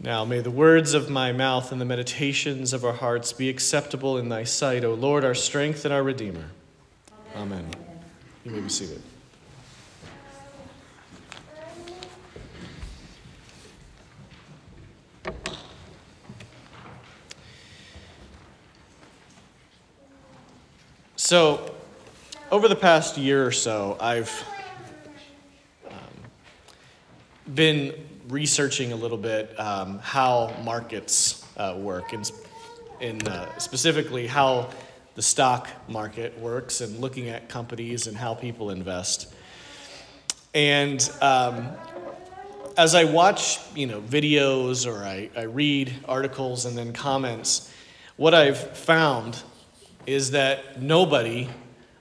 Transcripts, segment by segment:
Now may the words of my mouth and the meditations of our hearts be acceptable in thy sight, O Lord, our strength and our Redeemer. Amen. You may be seated. So, over the past year or so, I've um, been researching a little bit um, how markets uh, work, and in, uh, specifically how the stock market works, and looking at companies and how people invest. And um, as I watch, you know, videos or I, I read articles and then comments, what I've found is that nobody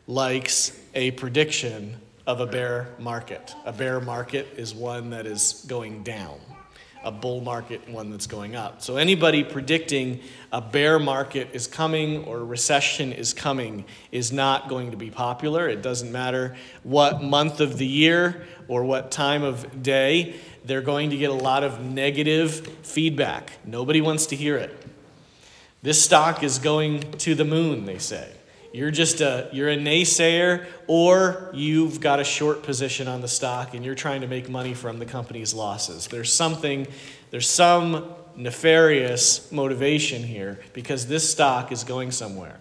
likes a prediction of a bear market. A bear market is one that is going down, a bull market, one that's going up. So, anybody predicting a bear market is coming or recession is coming is not going to be popular. It doesn't matter what month of the year or what time of day, they're going to get a lot of negative feedback. Nobody wants to hear it. This stock is going to the moon, they say. You're just a you're a naysayer or you've got a short position on the stock and you're trying to make money from the company's losses. There's something there's some nefarious motivation here because this stock is going somewhere.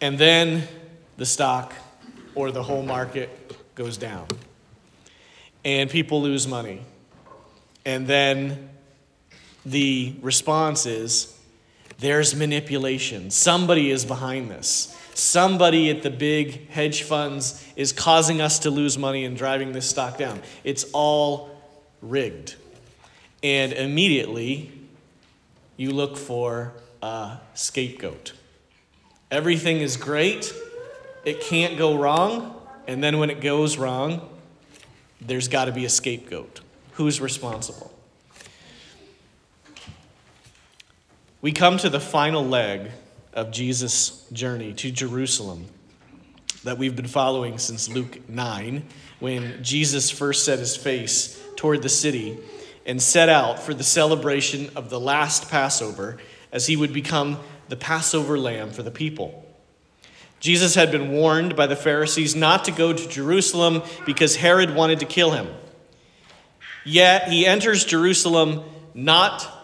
And then the stock or the whole market goes down. And people lose money. And then the response is there's manipulation. Somebody is behind this. Somebody at the big hedge funds is causing us to lose money and driving this stock down. It's all rigged. And immediately, you look for a scapegoat. Everything is great, it can't go wrong, and then when it goes wrong, there's got to be a scapegoat. Who's responsible? We come to the final leg of Jesus' journey to Jerusalem that we've been following since Luke 9, when Jesus first set his face toward the city and set out for the celebration of the last Passover as he would become the Passover lamb for the people. Jesus had been warned by the Pharisees not to go to Jerusalem because Herod wanted to kill him. Yet he enters Jerusalem not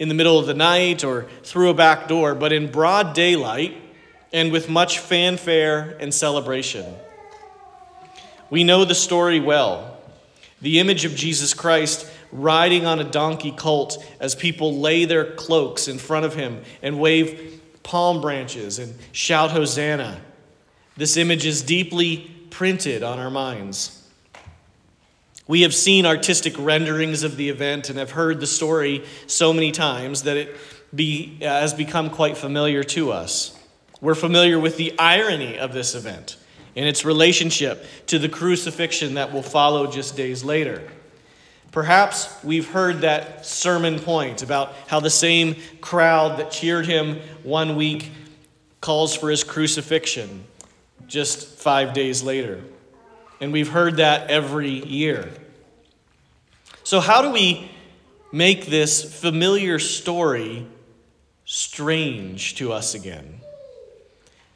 in the middle of the night or through a back door, but in broad daylight and with much fanfare and celebration. We know the story well. The image of Jesus Christ riding on a donkey colt as people lay their cloaks in front of him and wave palm branches and shout Hosanna. This image is deeply printed on our minds. We have seen artistic renderings of the event and have heard the story so many times that it be, has become quite familiar to us. We're familiar with the irony of this event and its relationship to the crucifixion that will follow just days later. Perhaps we've heard that sermon point about how the same crowd that cheered him one week calls for his crucifixion just five days later. And we've heard that every year. So, how do we make this familiar story strange to us again?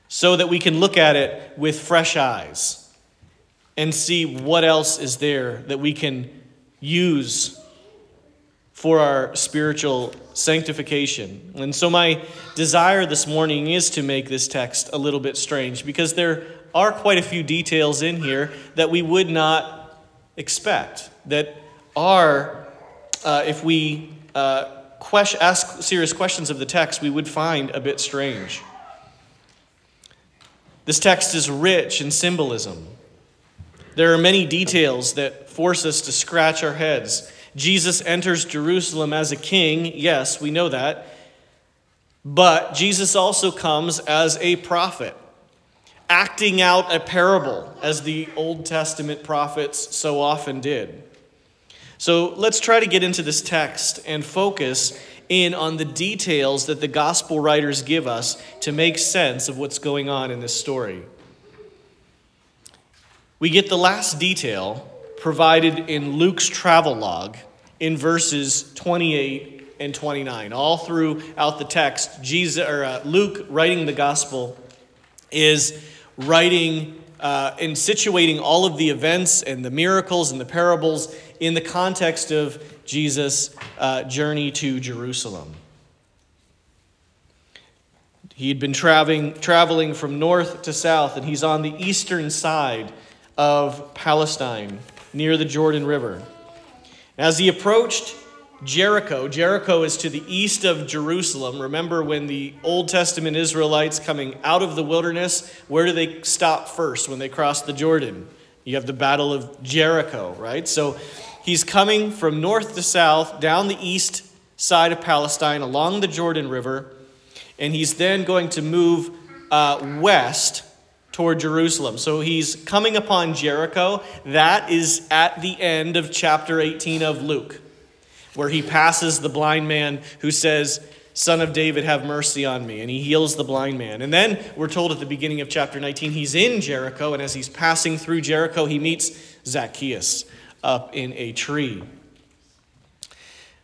So that we can look at it with fresh eyes and see what else is there that we can use for our spiritual sanctification. And so, my desire this morning is to make this text a little bit strange because there are quite a few details in here that we would not expect, that are, uh, if we uh, question, ask serious questions of the text, we would find a bit strange. This text is rich in symbolism. There are many details that force us to scratch our heads. Jesus enters Jerusalem as a king, yes, we know that. But Jesus also comes as a prophet acting out a parable, as the Old Testament prophets so often did. So let's try to get into this text and focus in on the details that the gospel writers give us to make sense of what's going on in this story. We get the last detail provided in Luke's travel log in verses 28 and 29. All throughout the text, Jesus or uh, Luke writing the gospel is writing uh, and situating all of the events and the miracles and the parables in the context of Jesus' uh, journey to Jerusalem. He had been traveling, traveling from north to south, and he's on the eastern side of Palestine, near the Jordan River. As he approached Jericho, Jericho is to the east of Jerusalem. Remember when the Old Testament Israelites coming out of the wilderness, where do they stop first when they cross the Jordan? You have the Battle of Jericho, right? So he's coming from north to south, down the east side of Palestine, along the Jordan River and he's then going to move uh, west toward Jerusalem. So he's coming upon Jericho. That is at the end of chapter 18 of Luke, where he passes the blind man who says, Son of David, have mercy on me. And he heals the blind man. And then we're told at the beginning of chapter 19, he's in Jericho, and as he's passing through Jericho, he meets Zacchaeus up in a tree.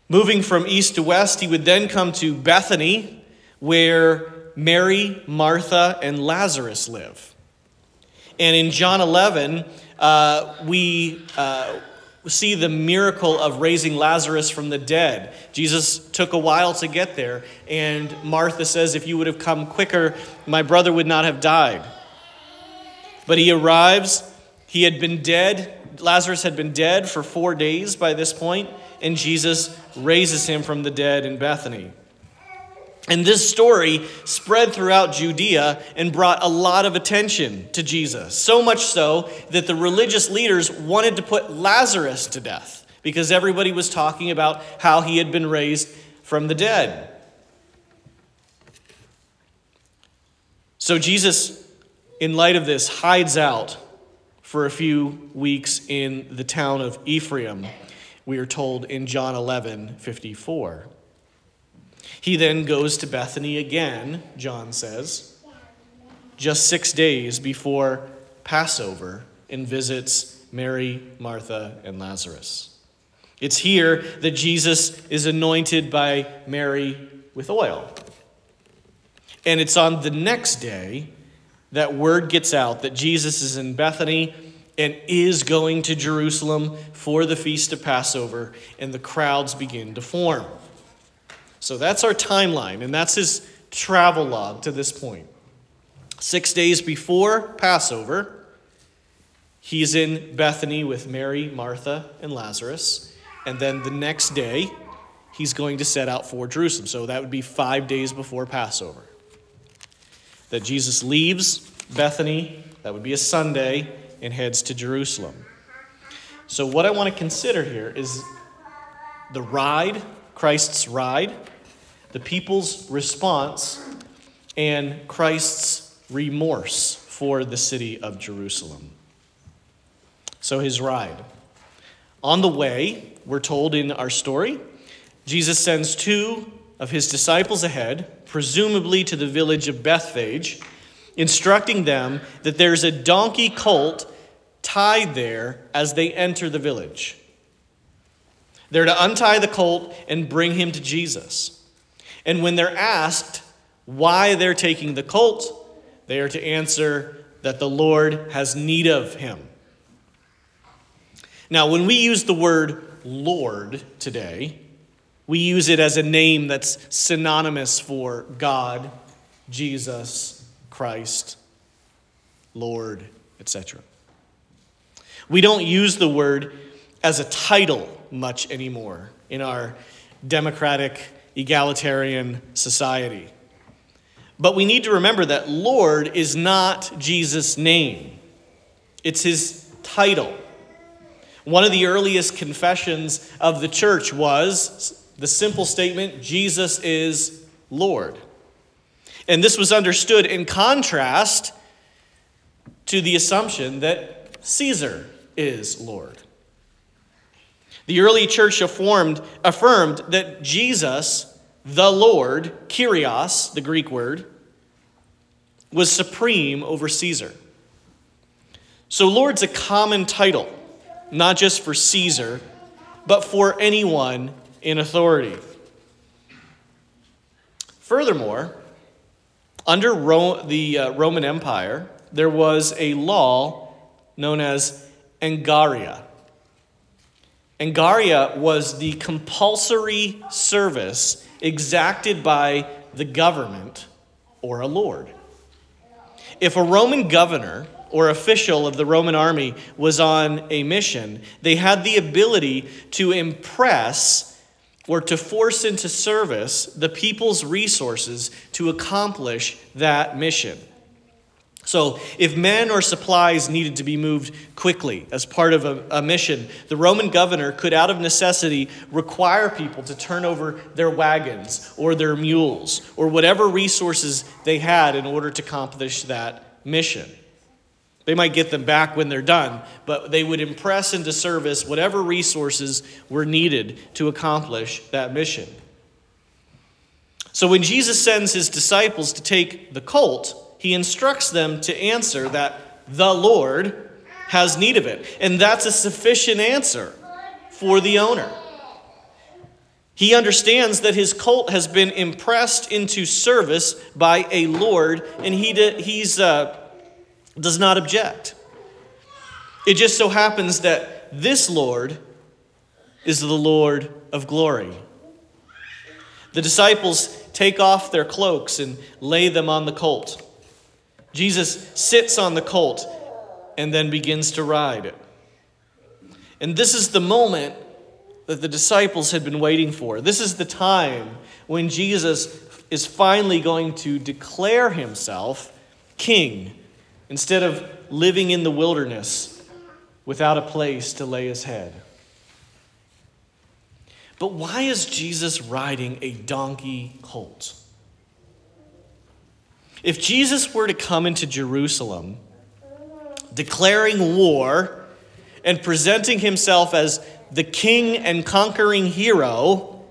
Moving from east to west, he would then come to Bethany, where Mary, Martha, and Lazarus live. And in John 11, uh, we uh, see the miracle of raising Lazarus from the dead. Jesus took a while to get there, and Martha says, If you would have come quicker, my brother would not have died. But he arrives, he had been dead. Lazarus had been dead for four days by this point, and Jesus raises him from the dead in Bethany. And this story spread throughout Judea and brought a lot of attention to Jesus. So much so that the religious leaders wanted to put Lazarus to death because everybody was talking about how he had been raised from the dead. So Jesus, in light of this, hides out for a few weeks in the town of Ephraim, we are told in John 11 54. He then goes to Bethany again, John says, just six days before Passover and visits Mary, Martha, and Lazarus. It's here that Jesus is anointed by Mary with oil. And it's on the next day that word gets out that Jesus is in Bethany and is going to Jerusalem for the feast of Passover, and the crowds begin to form. So that's our timeline, and that's his travel log to this point. Six days before Passover, he's in Bethany with Mary, Martha, and Lazarus. And then the next day, he's going to set out for Jerusalem. So that would be five days before Passover. That Jesus leaves Bethany, that would be a Sunday, and heads to Jerusalem. So, what I want to consider here is the ride, Christ's ride, the people's response, and Christ's remorse for the city of Jerusalem. So, his ride. On the way, we're told in our story, Jesus sends two of his disciples ahead, presumably to the village of Bethphage, instructing them that there's a donkey colt tied there as they enter the village. They're to untie the colt and bring him to Jesus. And when they're asked why they're taking the colt, they are to answer that the Lord has need of him. Now, when we use the word Lord today, we use it as a name that's synonymous for God, Jesus, Christ, Lord, etc. We don't use the word as a title much anymore in our democratic egalitarian society. But we need to remember that Lord is not Jesus' name, it's his title. One of the earliest confessions of the church was the simple statement Jesus is Lord. And this was understood in contrast to the assumption that Caesar is Lord. The early church affirmed, affirmed that Jesus, the Lord, Kyrios, the Greek word, was supreme over Caesar. So, Lord's a common title, not just for Caesar, but for anyone in authority. Furthermore, under Ro- the uh, Roman Empire, there was a law known as Angaria. Angaria was the compulsory service exacted by the government or a lord. If a Roman governor or official of the Roman army was on a mission, they had the ability to impress or to force into service the people's resources to accomplish that mission. So, if men or supplies needed to be moved quickly as part of a, a, mission, the Roman governor could, out of necessity, require people to turn over their wagons or their mules or whatever resources they had in order to accomplish that mission. They might get them back when they're done, but they would impress into service whatever resources were needed to accomplish that mission. So, when Jesus sends his disciples to take the colt, he instructs them to answer that the Lord has need of it. And that's a sufficient answer for the owner. He understands that his colt has been impressed into service by a Lord, and he he's, uh, does not object. It just so happens that this Lord is the Lord of glory. The disciples take off their cloaks and lay them on the colt. Jesus sits on the colt and then begins to ride. it. And this is the moment that the disciples had been waiting for. This is the time when Jesus is finally going to declare himself king instead of living in the wilderness without a place to lay his head. But why is Jesus riding a donkey colt? If Jesus were to come into Jerusalem declaring war and presenting himself as the king and conquering hero,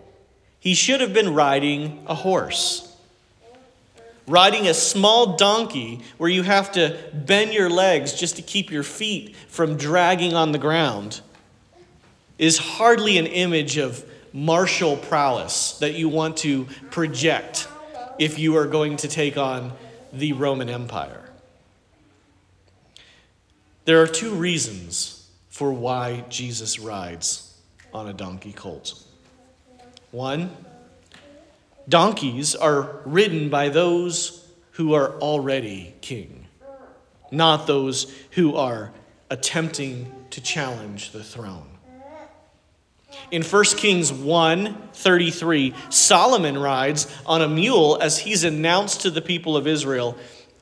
he should have been riding a horse. Riding a small donkey where you have to bend your legs just to keep your feet from dragging on the ground is hardly an image of martial prowess that you want to project if you are going to take on the Roman Empire. There are two reasons for why Jesus rides on a donkey colt. One, donkeys are ridden by those who are already king, not those who are attempting to challenge the throne. In 1 Kings 1 33, Solomon rides on a mule as he's announced to the people of Israel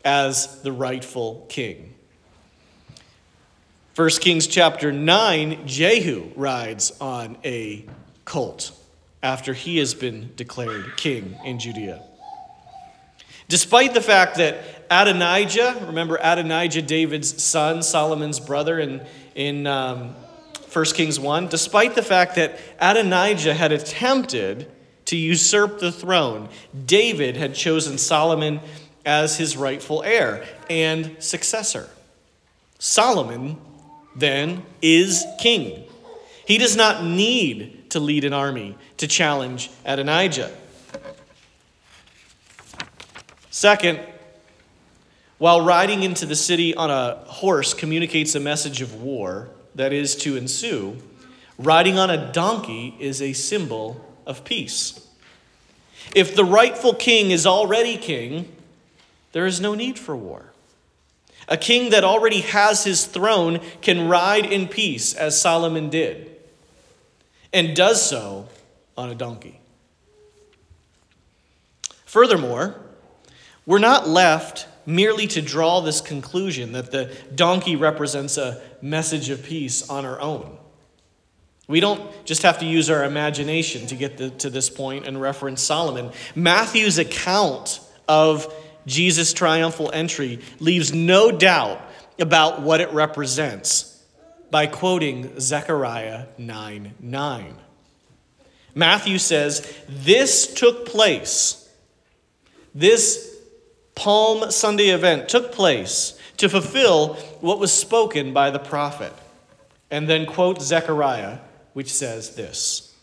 as the rightful king. 1 Kings chapter 9, Jehu rides on a colt after he has been declared king in Judea. Despite the fact that Adonijah, remember Adonijah, David's son, Solomon's brother, in, in um, 1 Kings 1, despite the fact that Adonijah had attempted to usurp the throne, David had chosen Solomon as his rightful heir and successor. Solomon, then, is king. He does not need to lead an army to challenge Adonijah. Second, while riding into the city on a horse communicates a message of war, that is to ensue, riding on a donkey is a symbol of peace. If the rightful king is already king, there is no need for war. A king that already has his throne can ride in peace, as Solomon did, and does so on a donkey. Furthermore, we're not left merely to draw this conclusion that the donkey represents a message of peace on our own. We don't just have to use our imagination to get the, to this point and reference Solomon. Matthew's account of Jesus' triumphal entry leaves no doubt about what it represents by quoting Zechariah 9 9. Matthew says, This took place. This Palm Sunday event took place to fulfill what was spoken by the prophet. And then quote Zechariah which says this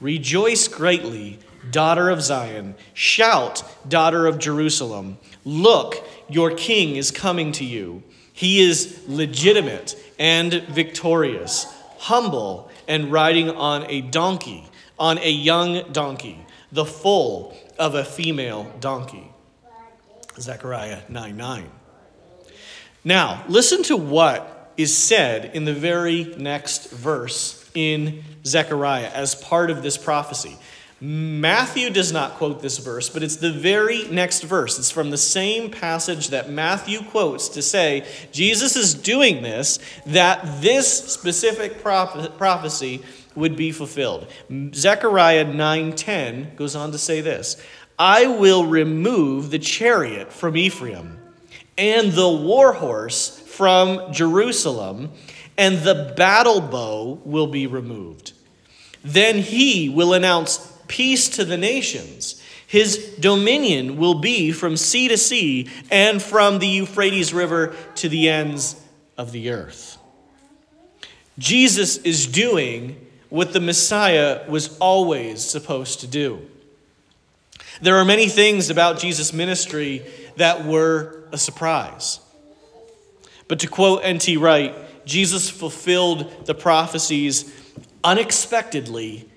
Rejoice greatly, daughter of Zion. Shout, daughter of Jerusalem. Look, your king is coming to you. He is legitimate and victorious, humble and riding on a donkey, on a young donkey, the foal of a female donkey. Zechariah 9 9. Now, listen to what is said in the very next verse in Zechariah as part of this prophecy. Matthew does not quote this verse, but it's the very next verse. It's from the same passage that Matthew quotes to say Jesus is doing this, that this specific prophecy would be fulfilled. Zechariah 9:10 goes on to say this, I will remove the chariot from Ephraim and the war horse from Jerusalem, and the battle bow will be removed. Then he will announce peace to the nations. His dominion will be from sea to sea and from the Euphrates River to the ends of the earth. Jesus is doing what the Messiah was always supposed to do. There are many things about Jesus' ministry that were a surprise. But to quote N.T. Wright, Jesus fulfilled the prophecies unexpectedly,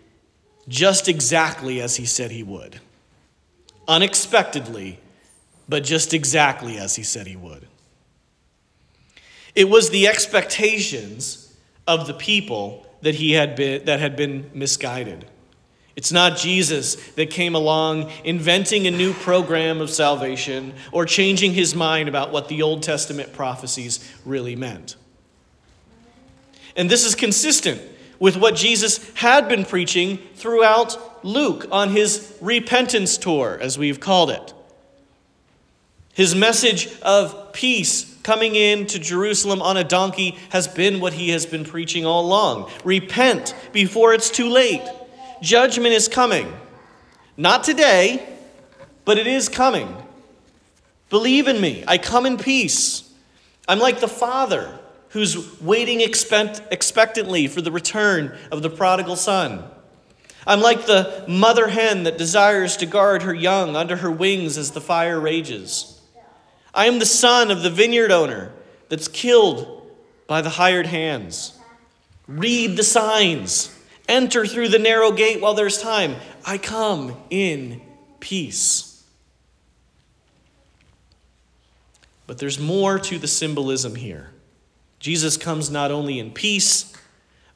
just exactly as he said he would. Unexpectedly, but just exactly as he said he would. It was the expectations of the people that he had been that had been misguided. It's not Jesus that came along inventing a new program of salvation or changing his mind about what the Old Testament prophecies really meant. And this is consistent with what Jesus had been preaching throughout Luke on his repentance tour, as we've called it. His message of peace coming in to Jerusalem on a donkey has been what he has been preaching all along. Repent before it's too late. Judgment is coming. Not today, but it is coming. Believe in me. I come in peace. I'm like the Father who's waiting expect- expectantly for the return of the prodigal son. I'm like the mother hen that desires to guard her young under her wings as the fire rages. I am the son of the vineyard owner that's killed by the hired hands. Read the signs. Enter through the narrow gate while there's time. I come in peace. But there's more to the symbolism here. Jesus comes not only in peace,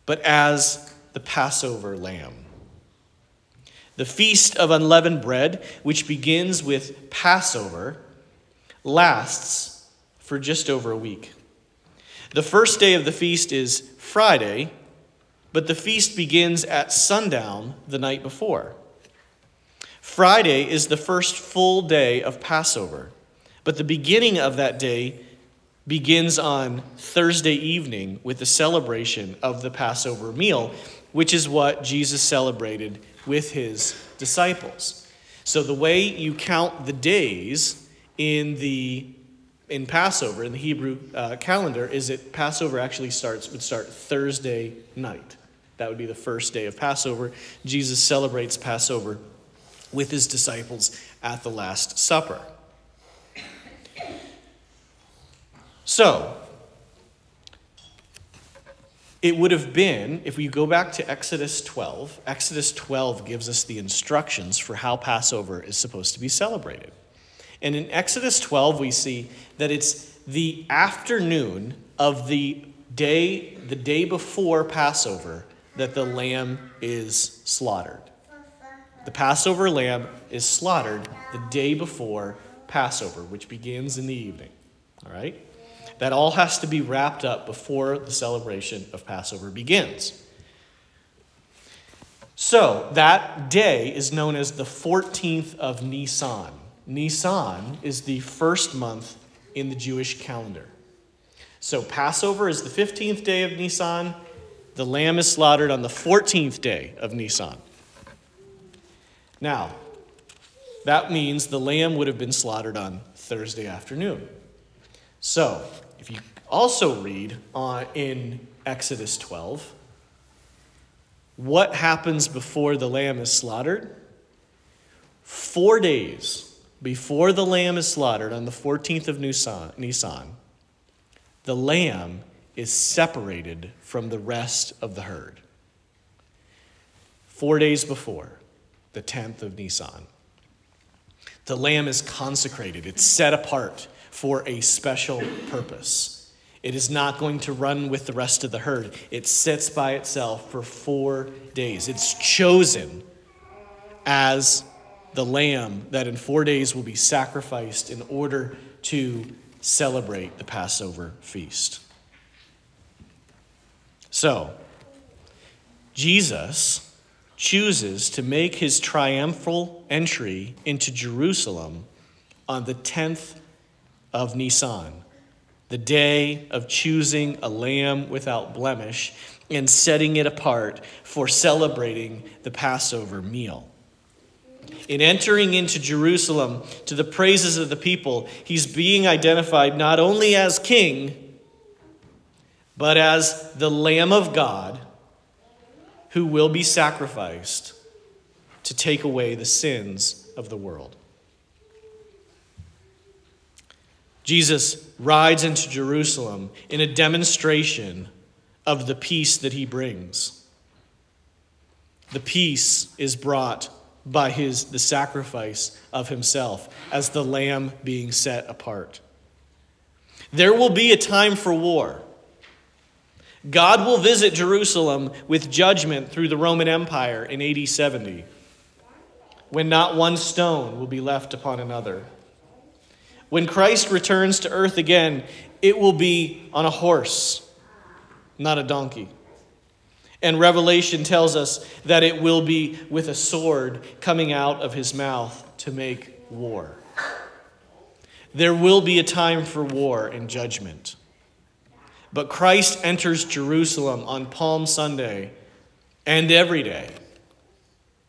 but as the Passover lamb. The feast of unleavened bread, which begins with Passover, lasts for just over a week. The first day of the feast is Friday, but the feast begins at sundown the night before. Friday is the first full day of Passover, but the beginning of that day begins on Thursday evening with the celebration of the Passover meal, which is what Jesus celebrated with his disciples. So the way you count the days in the in Passover in the Hebrew uh, calendar is that Passover actually starts would start Thursday night. That would be the first day of Passover. Jesus celebrates Passover with his disciples at the Last Supper. So, it would have been, if we go back to Exodus 12, Exodus 12 gives us the instructions for how Passover is supposed to be celebrated. And in Exodus 12, we see that it's the afternoon of the day, the day before Passover, that the lamb is slaughtered. The Passover lamb is slaughtered the day before Passover, which begins in the evening. All right? That all has to be wrapped up before the celebration of Passover begins. So, that day is known as the 14th of Nisan. Nisan is the first month in the Jewish calendar. So, Passover is the 15th day of Nisan. The lamb is slaughtered on the 14th day of Nisan. Now, that means the lamb would have been slaughtered on Thursday afternoon. So, if you also read uh, in Exodus 12, what happens before the lamb is slaughtered? Four days before the lamb is slaughtered on the 14th of Nisan, the lamb is separated from the rest of the herd. Four days before, the 10th of Nisan. The lamb is consecrated, it's set apart for a special purpose. It is not going to run with the rest of the herd. It sits by itself for four days. It's chosen as the lamb that in four days will be sacrificed in order to celebrate the Passover feast. So, Jesus chooses to make his triumphal entry into Jerusalem on the 10th of Nisan, the day of choosing a lamb without blemish and setting it apart for celebrating the Passover meal. In entering into Jerusalem to the praises of the people, he's being identified not only as king, but as the Lamb of God who will be sacrificed to take away the sins of the world. Jesus rides into Jerusalem in a demonstration of the peace that he brings. The peace is brought by his the sacrifice of himself as the lamb being set apart. There will be a time for war. God will visit Jerusalem with judgment through the Roman Empire in AD 70, when not one stone will be left upon another. When Christ returns to earth again, it will be on a horse, not a donkey. And Revelation tells us that it will be with a sword coming out of his mouth to make war. There will be a time for war and judgment. But Christ enters Jerusalem on Palm Sunday and every day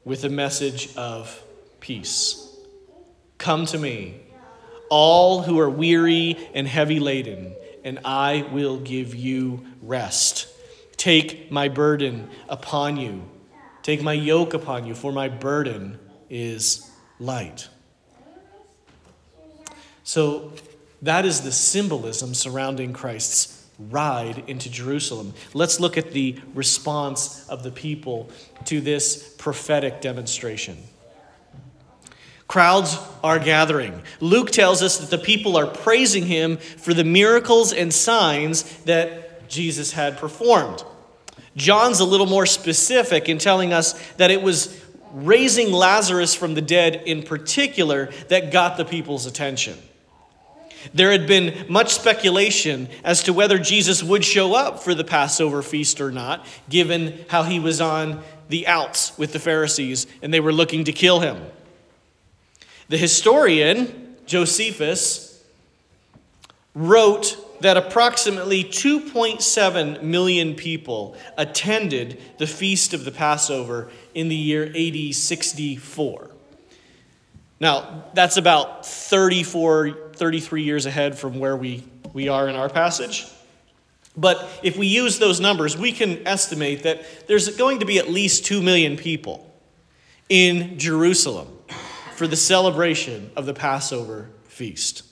with a message of peace. Come to me, all who are weary and heavy laden, and I will give you rest. Take my burden upon you. Take my yoke upon you, for my burden is light. So, that is the symbolism surrounding Christ's ride into Jerusalem. Let's look at the response of the people to this prophetic demonstration. Crowds are gathering. Luke tells us that the people are praising him for the miracles and signs that Jesus had performed. John's a little more specific in telling us that it was raising Lazarus from the dead in particular that got the people's attention. There had been much speculation as to whether Jesus would show up for the Passover feast or not, given how he was on the outs with the Pharisees and they were looking to kill him. The historian, Josephus, wrote that approximately 2.7 million people attended the feast of the Passover in the year AD 64. Now, that's about 34, 33 years ahead from where we, we are in our passage. But if we use those numbers, we can estimate that there's going to be at least 2 million people in Jerusalem for the celebration of the Passover feast.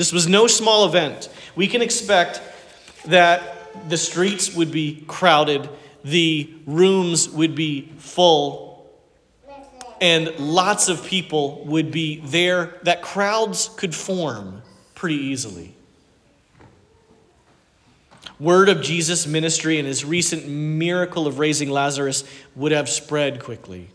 This was no small event. We can expect that the streets would be crowded, the rooms would be full and lots of people would be there, that crowds could form pretty easily. Word of Jesus' ministry and his recent miracle of raising Lazarus would have spread quickly.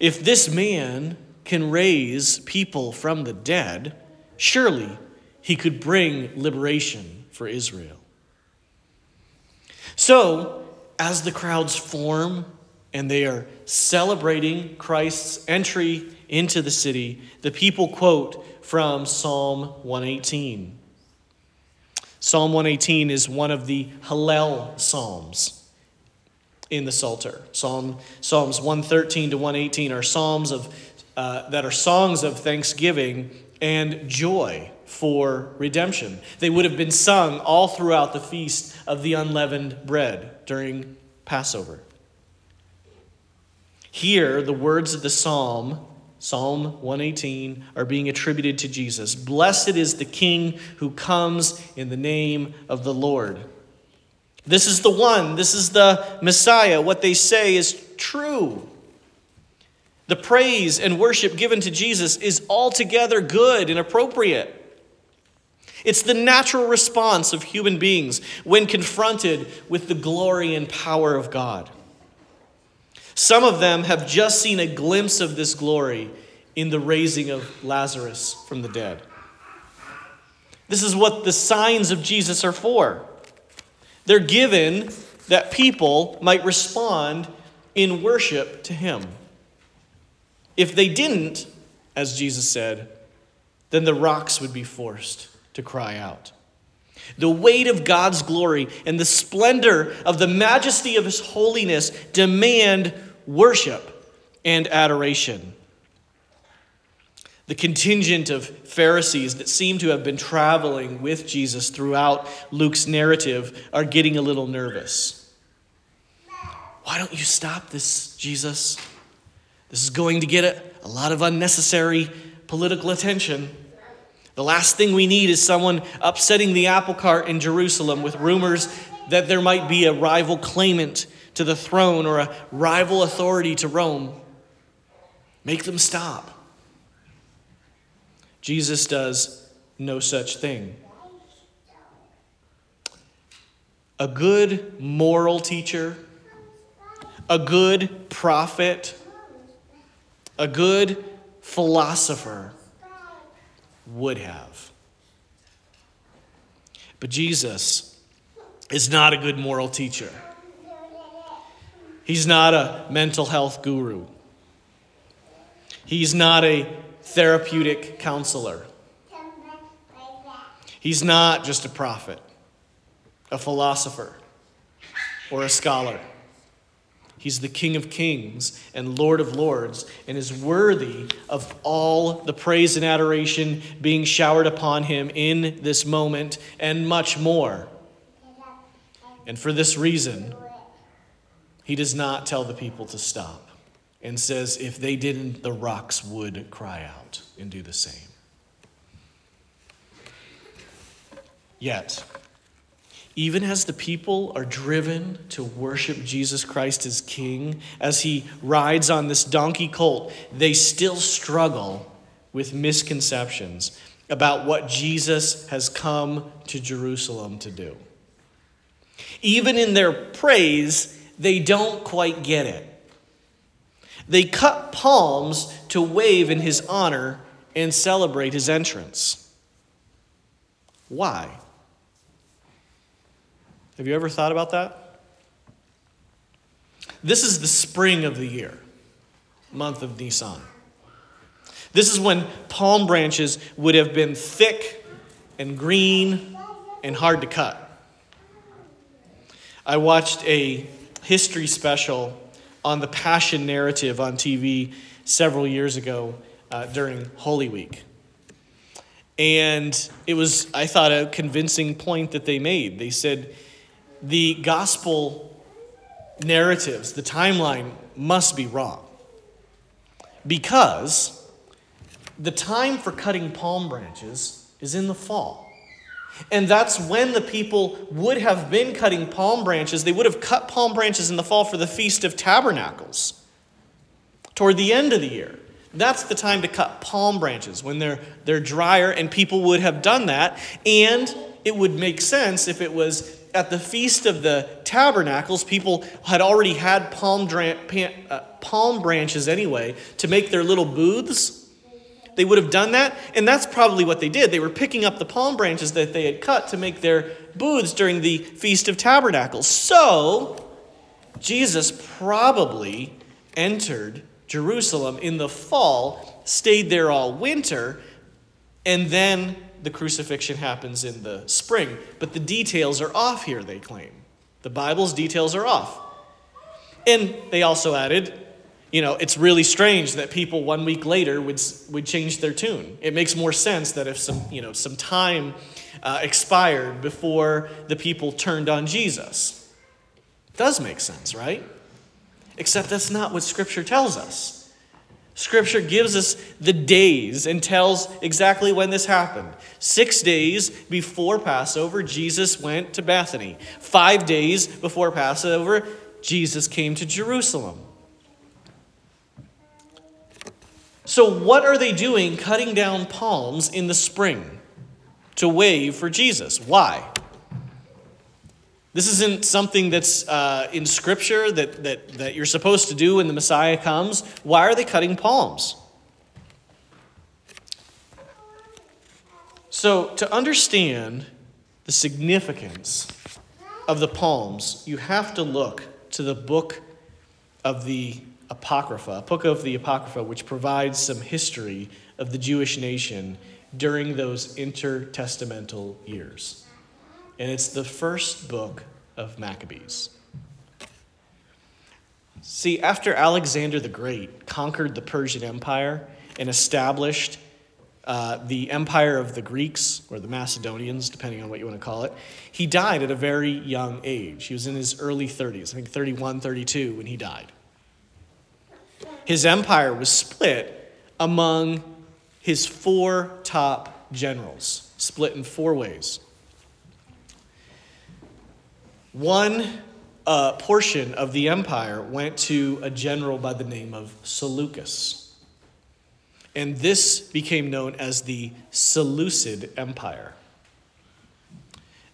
If this man can raise people from the dead, surely he could bring liberation for Israel. So, as the crowds form and they are celebrating Christ's entry into the city, the people quote from Psalm 118. Psalm 118 is one of the Hallel Psalms in the Psalter. Psalm, Psalms 113 to 118 are psalms of, uh, that are songs of thanksgiving and joy for redemption. They would have been sung all throughout the feast of the unleavened bread during Passover. Here, the words of the psalm, Psalm 118, are being attributed to Jesus. Blessed is the King who comes in the name of the Lord. This is the one, this is the Messiah. What they say is true. The praise and worship given to Jesus is altogether good and appropriate. It's the natural response of human beings when confronted with the glory and power of God. Some of them have just seen a glimpse of this glory in the raising of Lazarus from the dead. This is what the signs of Jesus are for. They're given that people might respond in worship to him. If they didn't, as Jesus said, then the rocks would be forced to cry out. The weight of God's glory and the splendor of the majesty of his holiness demand worship and adoration. The contingent of Pharisees that seem to have been traveling with Jesus throughout Luke's narrative are getting a little nervous. Why don't you stop this, Jesus? This is going to get a, lot of unnecessary political attention. The last thing we need is someone upsetting the apple cart in Jerusalem with rumors that there might be a rival claimant to the throne or a rival authority to Rome. Make them stop. Jesus does no such thing. A good moral teacher, a good prophet, a good philosopher would have. But Jesus is not a good moral teacher. He's not a mental health guru. He's not a therapeutic counselor. He's not just a prophet, a philosopher, or a scholar. He's the King of kings and Lord of lords and is worthy of all the praise and adoration being showered upon him in this moment and much more. And for this reason, he does not tell the people to stop and says, if they didn't, the rocks would cry out and do the same. Yet, even as the people are driven to worship Jesus Christ as King, as he rides on this donkey colt, they still struggle with misconceptions about what Jesus has come to Jerusalem to do. Even in their praise, they don't quite get it. They cut palms to wave in his honor and celebrate his entrance. Why? Have you ever thought about that? This is the spring of the year, month of Nisan. This is when palm branches would have been thick and green and hard to cut. I watched a history special on the Passion narrative on TV several years ago uh, during Holy Week. And it was, I thought, a convincing point that they made. They said the gospel narratives, the timeline must be wrong. Because the time for cutting palm branches is in the fall. And that's when the people would have been cutting palm branches. They would have cut palm branches in the fall for the Feast of Tabernacles toward the end of the year. That's the time to cut palm branches when they're, they're drier, and people would have done that. And it would make sense if it was at the Feast of the Tabernacles, people had already had palm, uh, palm branches anyway to make their little booths they would have done that, and that's probably what they did. They were picking up the palm branches that they had cut to make their booths during the Feast of Tabernacles. So, Jesus probably entered Jerusalem in the fall, stayed there all winter, and then the crucifixion happens in the spring. But the details are off here, they claim. The Bible's details are off. And they also added you know, it's really strange that people one week later would, would change their tune. It makes more sense that if some, you know, some time uh, expired before the people turned on Jesus. It does make sense, right? Except that's not what Scripture tells us. Scripture gives us the days and tells exactly when this happened. Six days before Passover, Jesus went to Bethany. Five days before Passover, Jesus came to Jerusalem. So, what are they doing cutting down palms in the spring to wave for Jesus? Why? This isn't something that's uh, in Scripture that, that, that you're supposed to do when the Messiah comes. Why are they cutting palms? So, to understand the significance of the palms, you have to look to the book of the Apocrypha, book of the Apocrypha, which provides some history of the Jewish nation during those intertestamental years and it's the first book of Maccabees. See, after Alexander the Great conquered the Persian Empire and established uh, the empire of the Greeks, or the Macedonians, depending on what you want to call it, he died at a very young age. He was in his early 30s, I think 31, 32, when he died. His empire was split among his four top generals, split in four ways. One uh, portion of the empire went to a general by the name of Seleucus. And this became known as the Seleucid Empire.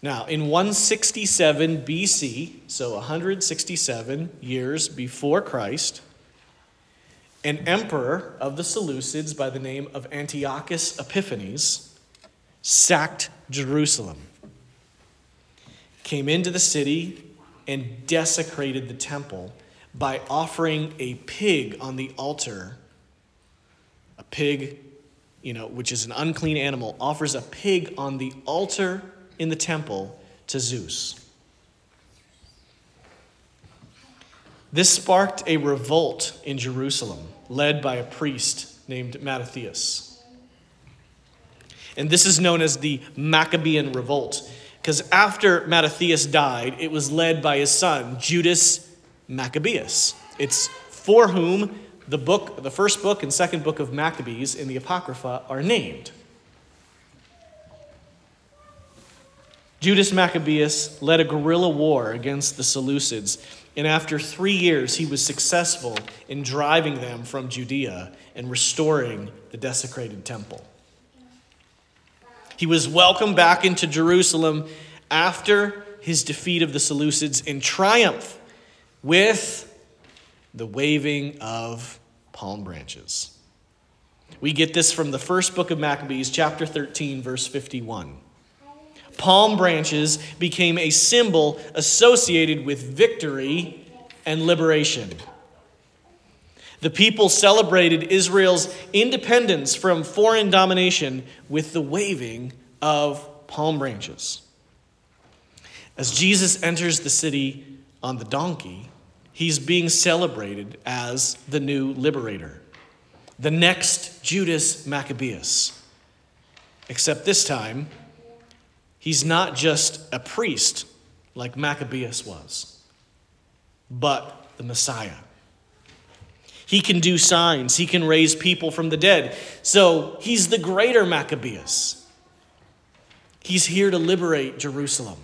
Now, in 167 BC, so 167 years before Christ, an emperor of the Seleucids by the name of Antiochus Epiphanes sacked Jerusalem came into the city and desecrated the temple by offering a pig on the altar. A pig, you know, which is an unclean animal, offers a pig on the altar in the temple to Zeus. This sparked a revolt in Jerusalem led by a priest named Mattathias. And this is known as the Maccabean Revolt. Because after Mattathias died, it was led by his son, Judas Maccabeus. It's for whom the book, the first book and second book of Maccabees in the Apocrypha are named. Judas Maccabeus led a guerrilla war against the Seleucids, and after three years, he was successful in driving them from Judea and restoring the desecrated temple. He was welcomed back into Jerusalem after his defeat of the Seleucids in triumph with the waving of palm branches. We get this from the first book of Maccabees, chapter 13, verse 51. Palm branches became a symbol associated with victory and liberation. The people celebrated Israel's independence from foreign domination with the waving of palm branches. As Jesus enters the city on the donkey, he's being celebrated as the new liberator, the next Judas Maccabeus. Except this time, he's not just a priest like Maccabeus was, but the Messiah. He can do signs, he can raise people from the dead. So he's the greater Maccabeus. He's here to liberate Jerusalem.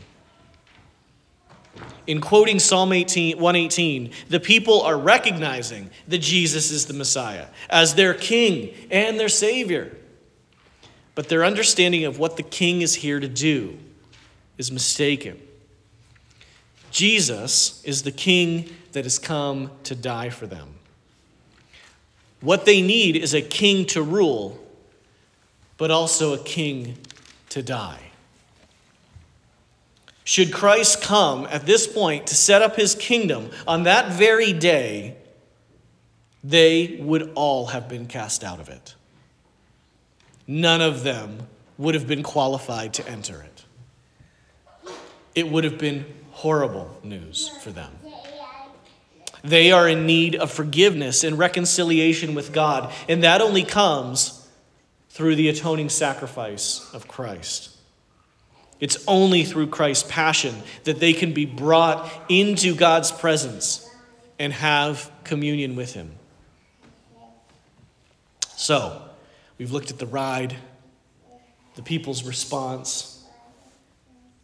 In quoting Psalm 18, 118, the people are recognizing that Jesus is the Messiah as their king and their savior. But their understanding of what the king is here to do is mistaken. Jesus is the king that has come to die for them. What they need is a king to rule, but also a king to die. Should Christ come at this point to set up his kingdom on that very day, they would all have been cast out of it. None of them would have been qualified to enter it. It would have been horrible news for them. They are in need of forgiveness and reconciliation with God, and that only comes through the atoning sacrifice of Christ. It's only through Christ's passion that they can be brought into God's presence and have communion with him. So, we've looked at the ride, the people's response.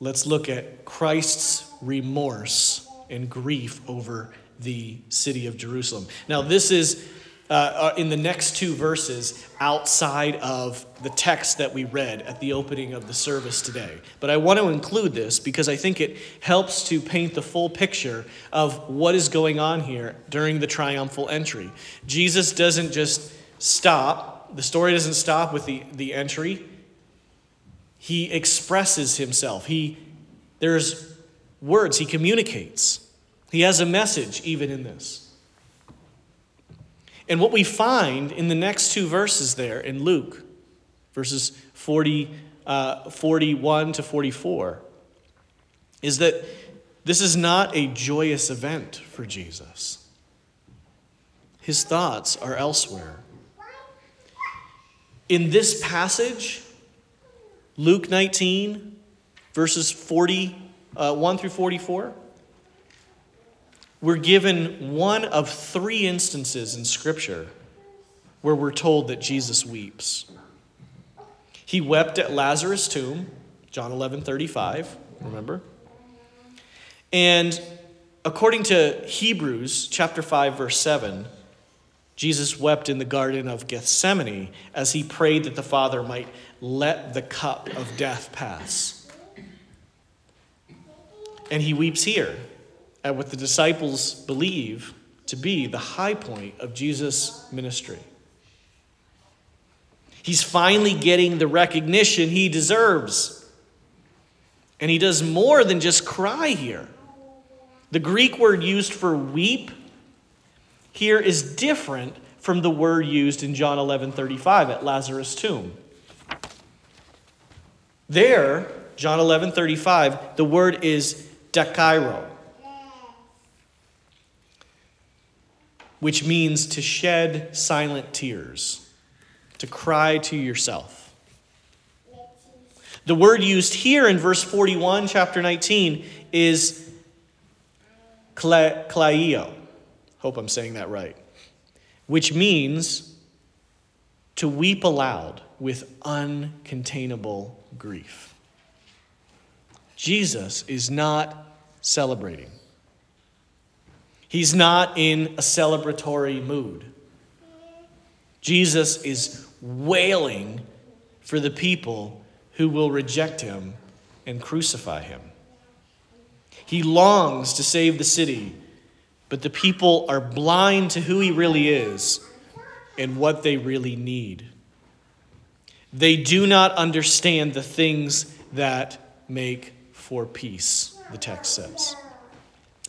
Let's look at Christ's remorse and grief over the city of Jerusalem. Now, this is uh, uh, in the next two verses outside of the text that we read at the opening of the service today. But I want to include this because I think it helps to paint the full picture of what is going on here during the triumphal entry. Jesus doesn't just stop, the story doesn't stop with the, the entry. He expresses himself. He there's words, he communicates. He has a message even in this. And what we find in the next two verses there in Luke, verses 40, uh, 41 to 44, is that this is not a joyous event for Jesus. His thoughts are elsewhere. In this passage, Luke 19, verses 41 uh, through 44, we're given one of three instances in Scripture where we're told that Jesus weeps. He wept at Lazarus' tomb, John 11 35, remember? And according to Hebrews chapter 5, verse 7, Jesus wept in the Garden of Gethsemane as he prayed that the Father might let the cup of death pass. And he weeps here at what the disciples believe to be the high point of Jesus' ministry. He's finally getting the recognition he deserves. And he does more than just cry here. The Greek word used for weep here is different from the word used in John 11 35 at Lazarus' tomb. There, John 11 35, the word is dakairo. Which means to shed silent tears, to cry to yourself. The word used here in verse 41, chapter 19, is klaio. Hope I'm saying that right. Which means to weep aloud with uncontainable grief. Jesus is not celebrating. He's not in a celebratory mood. Jesus is wailing for the people who will reject him and crucify him. He longs to save the city, but the people are blind to who he really is and what they really need. They do not understand the things that make for peace, the text says.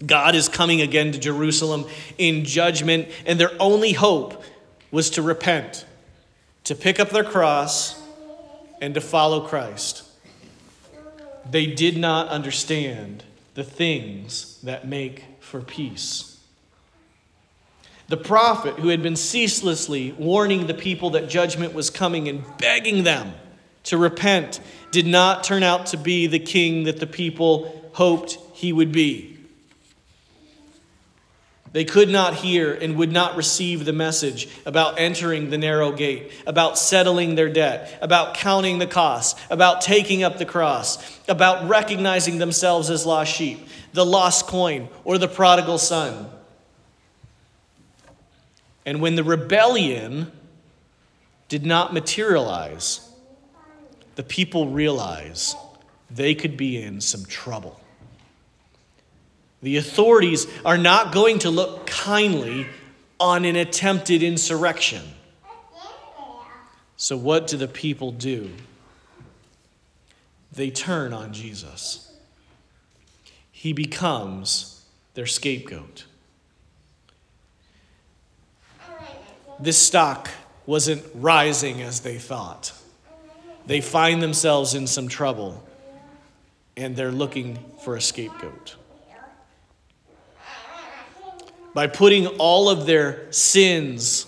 God is coming again to Jerusalem in judgment, and their only hope was to repent, to pick up their cross, and to follow Christ. They did not understand the things that make for peace. The prophet, who had been ceaselessly warning the people that judgment was coming and begging them to repent, did not turn out to be the king that the people hoped he would be. They could not hear and would not receive the message about entering the narrow gate, about settling their debt, about counting the costs, about taking up the cross, about recognizing themselves as lost sheep, the lost coin, or the prodigal son. And when the rebellion did not materialize, the people realized they could be in some trouble. The authorities are not going to look kindly on an attempted insurrection. So, what do the people do? They turn on Jesus. He becomes their scapegoat. This stock wasn't rising as they thought. They find themselves in some trouble and they're looking for a scapegoat by putting all of their sins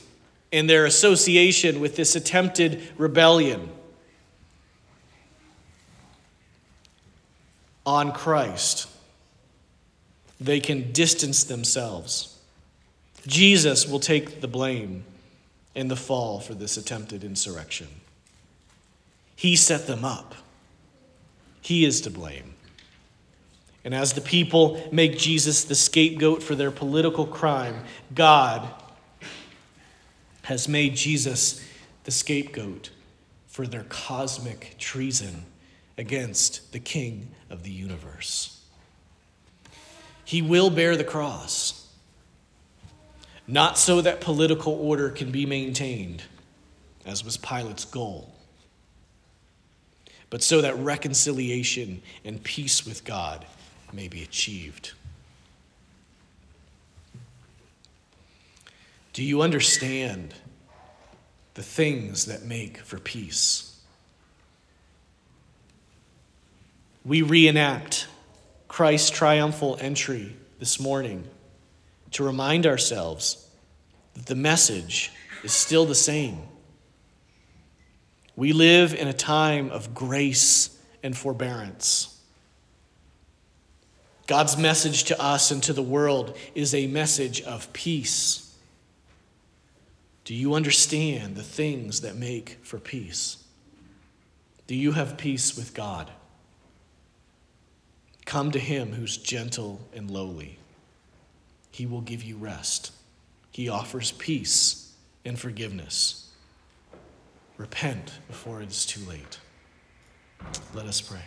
and their association with this attempted rebellion on Christ, they can distance themselves Jesus will take the blame in the fall for this attempted insurrection. He set them up, He is to blame. And as the people make Jesus the scapegoat for their political crime, God has made Jesus the scapegoat for their cosmic treason against the King of the universe. He will bear the cross, not so that political order can be maintained, as was Pilate's goal, but so that reconciliation and peace with God may be achieved. Do you understand the things that make for peace? We reenact Christ's triumphal entry this morning to remind ourselves that the message is still the same. We live in a time of grace and forbearance. God's message to us and to the world is a message of peace. Do you understand the things that make for peace? Do you have peace with God? Come to Him who's gentle and lowly. He will give you rest. He offers peace and forgiveness. Repent before it is too late. Let us pray.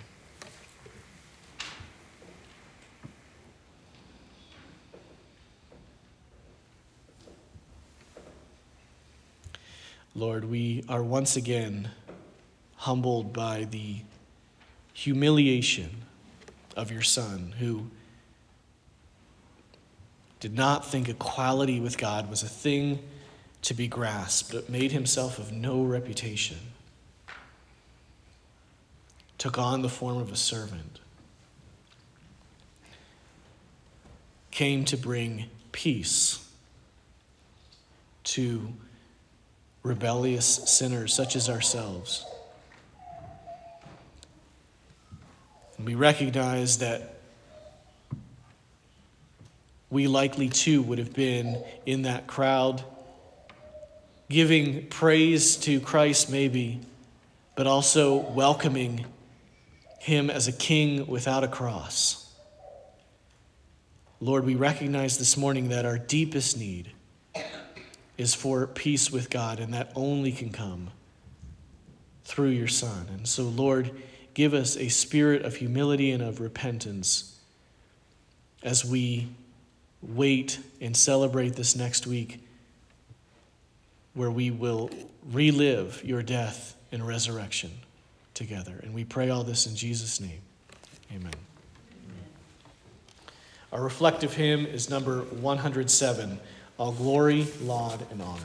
Lord, we are once again humbled by the humiliation of your Son, who did not think equality with God was a thing to be grasped, but made himself of no reputation, took on the form of a servant, came to bring peace to rebellious sinners such as ourselves. And we recognize that we likely too would have been in that crowd, giving praise to Christ, maybe, but also welcoming him as a king without a cross. Lord, we recognize this morning that our deepest need is for peace with God, and that only can come through your Son. And so, Lord, give us a spirit of humility and of repentance as we wait and celebrate this next week, where we will relive your death and resurrection together. And we pray all this in Jesus' name. Amen. Our reflective hymn is number 107 All glory, laud, and honor.